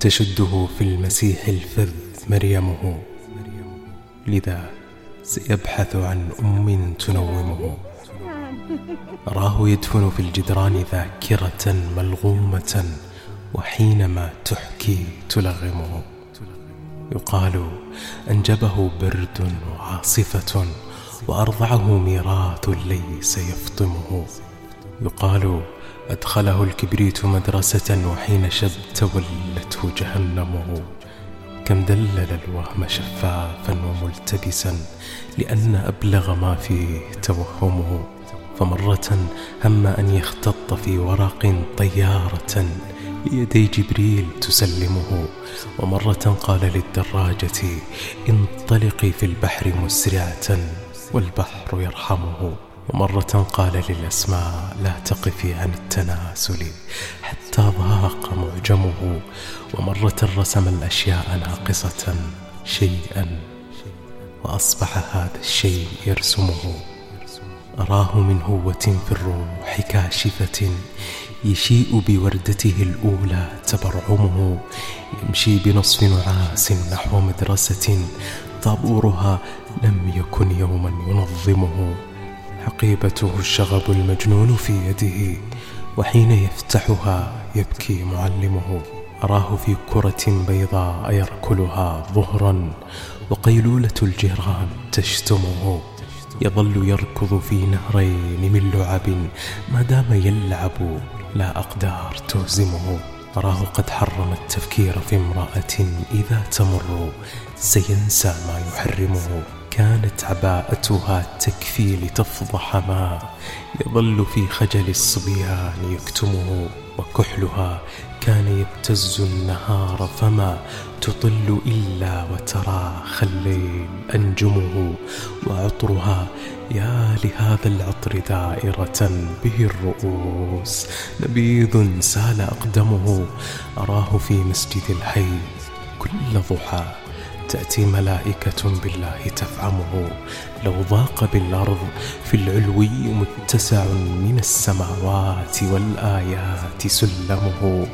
تشده في المسيح الفذ مريمه لذا سيبحث عن أم تنومه. أراه يدفن في الجدران ذاكرة ملغومة وحينما تحكي تلغمه. يقال أنجبه برد وعاصفة وأرضعه ميراث ليس يفطمه. يقال أدخله الكبريت مدرسة وحين شب تولته جهنمه كم دلل الوهم شفافا وملتبسا لأن أبلغ ما فيه توهمه. فمرة هم أن يختط في ورق طيارة بيدي جبريل تسلمه. ومرة قال للدراجة انطلقي في البحر مسرعة والبحر يرحمه. ومرة قال للأسماء لا تقفي عن التناسل حتى ضاق معجمه. ومرة رسم الأشياء ناقصة شيئا وأصبح هذا الشيء يرسمه. أراه من هوة في الروح كاشفة يشيء بوردته الأولى تبرعمه. يمشي بنصف نعاس نحو مدرسة طابورها لم يكن يوما ينظمه. حقيبته الشغب المجنون في يده وحين يفتحها يبكي معلمه. أراه في كرة بيضاء يركلها ظهرا وقيلولة الجيران تشتمه. يظل يركض في نهرين من لعب ما دام يلعب لا أقدار تهزمه. أراه قد حرم التفكير في امرأة إذا تمر سينسى ما يحرمه. كانت عباءتها تكفي لتفضح ما يظل في خجل الصبيان يكتمه وكحلها كان يبتز النهار فما تطل إلا وترى الليل أنجمه وعطرها يا لهذا العطر دائرة به الرؤوس. نبيذ سال أقدمه أراه في مسجد الحي كل ضحى. تأتي ملائكة بالله تفعمه. لو ضاق بالأرض في العلوي متسع من السماوات والآيات سلمه.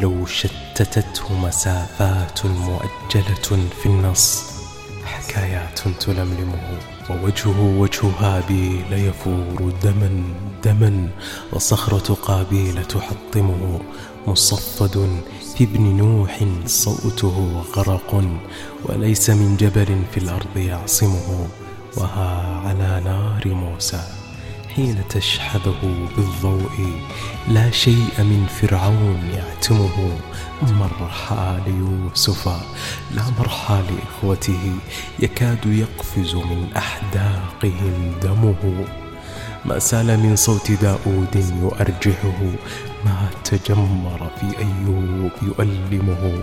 لو شتتته مسافات مؤجلة في النص حكايات تلملمه. ووجهه وجه هابيل يفور دما دما وصخرة قابيل تحطمه مصفد في ابن نوح صوته غرق وليس من جبل في الأرض يعصمه وها على نار موسى. حين تشحذه بالضوء. لا شيء من فرعون يعتمه. مرحى ليوسف لا مرحى لإخوته يكاد يقفز من أحداقهم دمه. ما سال من صوت داود يؤرجحه. ما تجمر في أيوب يؤلمه.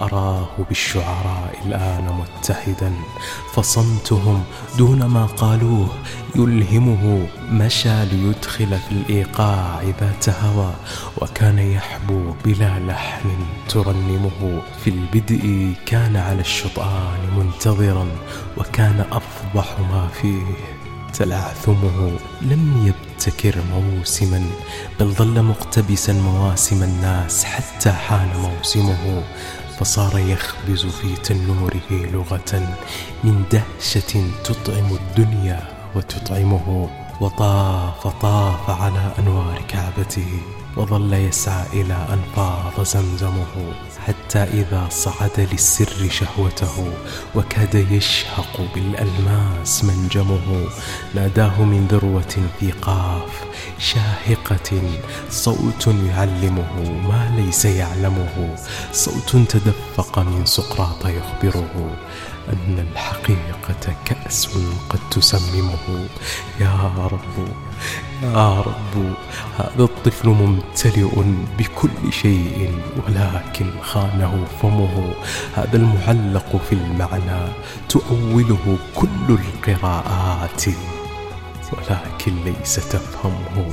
أراه بالشعراء الآن متحدا. فصمتهم دون ما قالوه. يلهمه مشى ليدخل في الإيقاع ذات هوى. وكان يحبو بلا لحن ترنمه. في البدء كان على الشطآن منتظرا. وكان أفضح ما فيه تلعثمه لم يبتكر موسما بل ظل مقتبسا مواسم الناس حتى حان موسمه فصار يخبز في تنوره لغة من دهشة تطعم الدنيا وتطعمه وطاف طاف على أنوار كعبته. وظل يسعى إلى أن فاض زمزمه حتى إذا صعد للسر شهوته وكاد يشهق بالألماس منجمه. ناداه من ذروة في قاف شاهقة صوت يعلمه ما ليس يعلمه. صوت تدفق من سقراط يخبره أن الحقيقة كأس قد تسممه. يا رب رب هذا الطفل ممتلئ بكل شيء ولكن خانه فمه. هذا المعلق في المعنى تؤوله كل القراءات ولكن ليس تفهمه.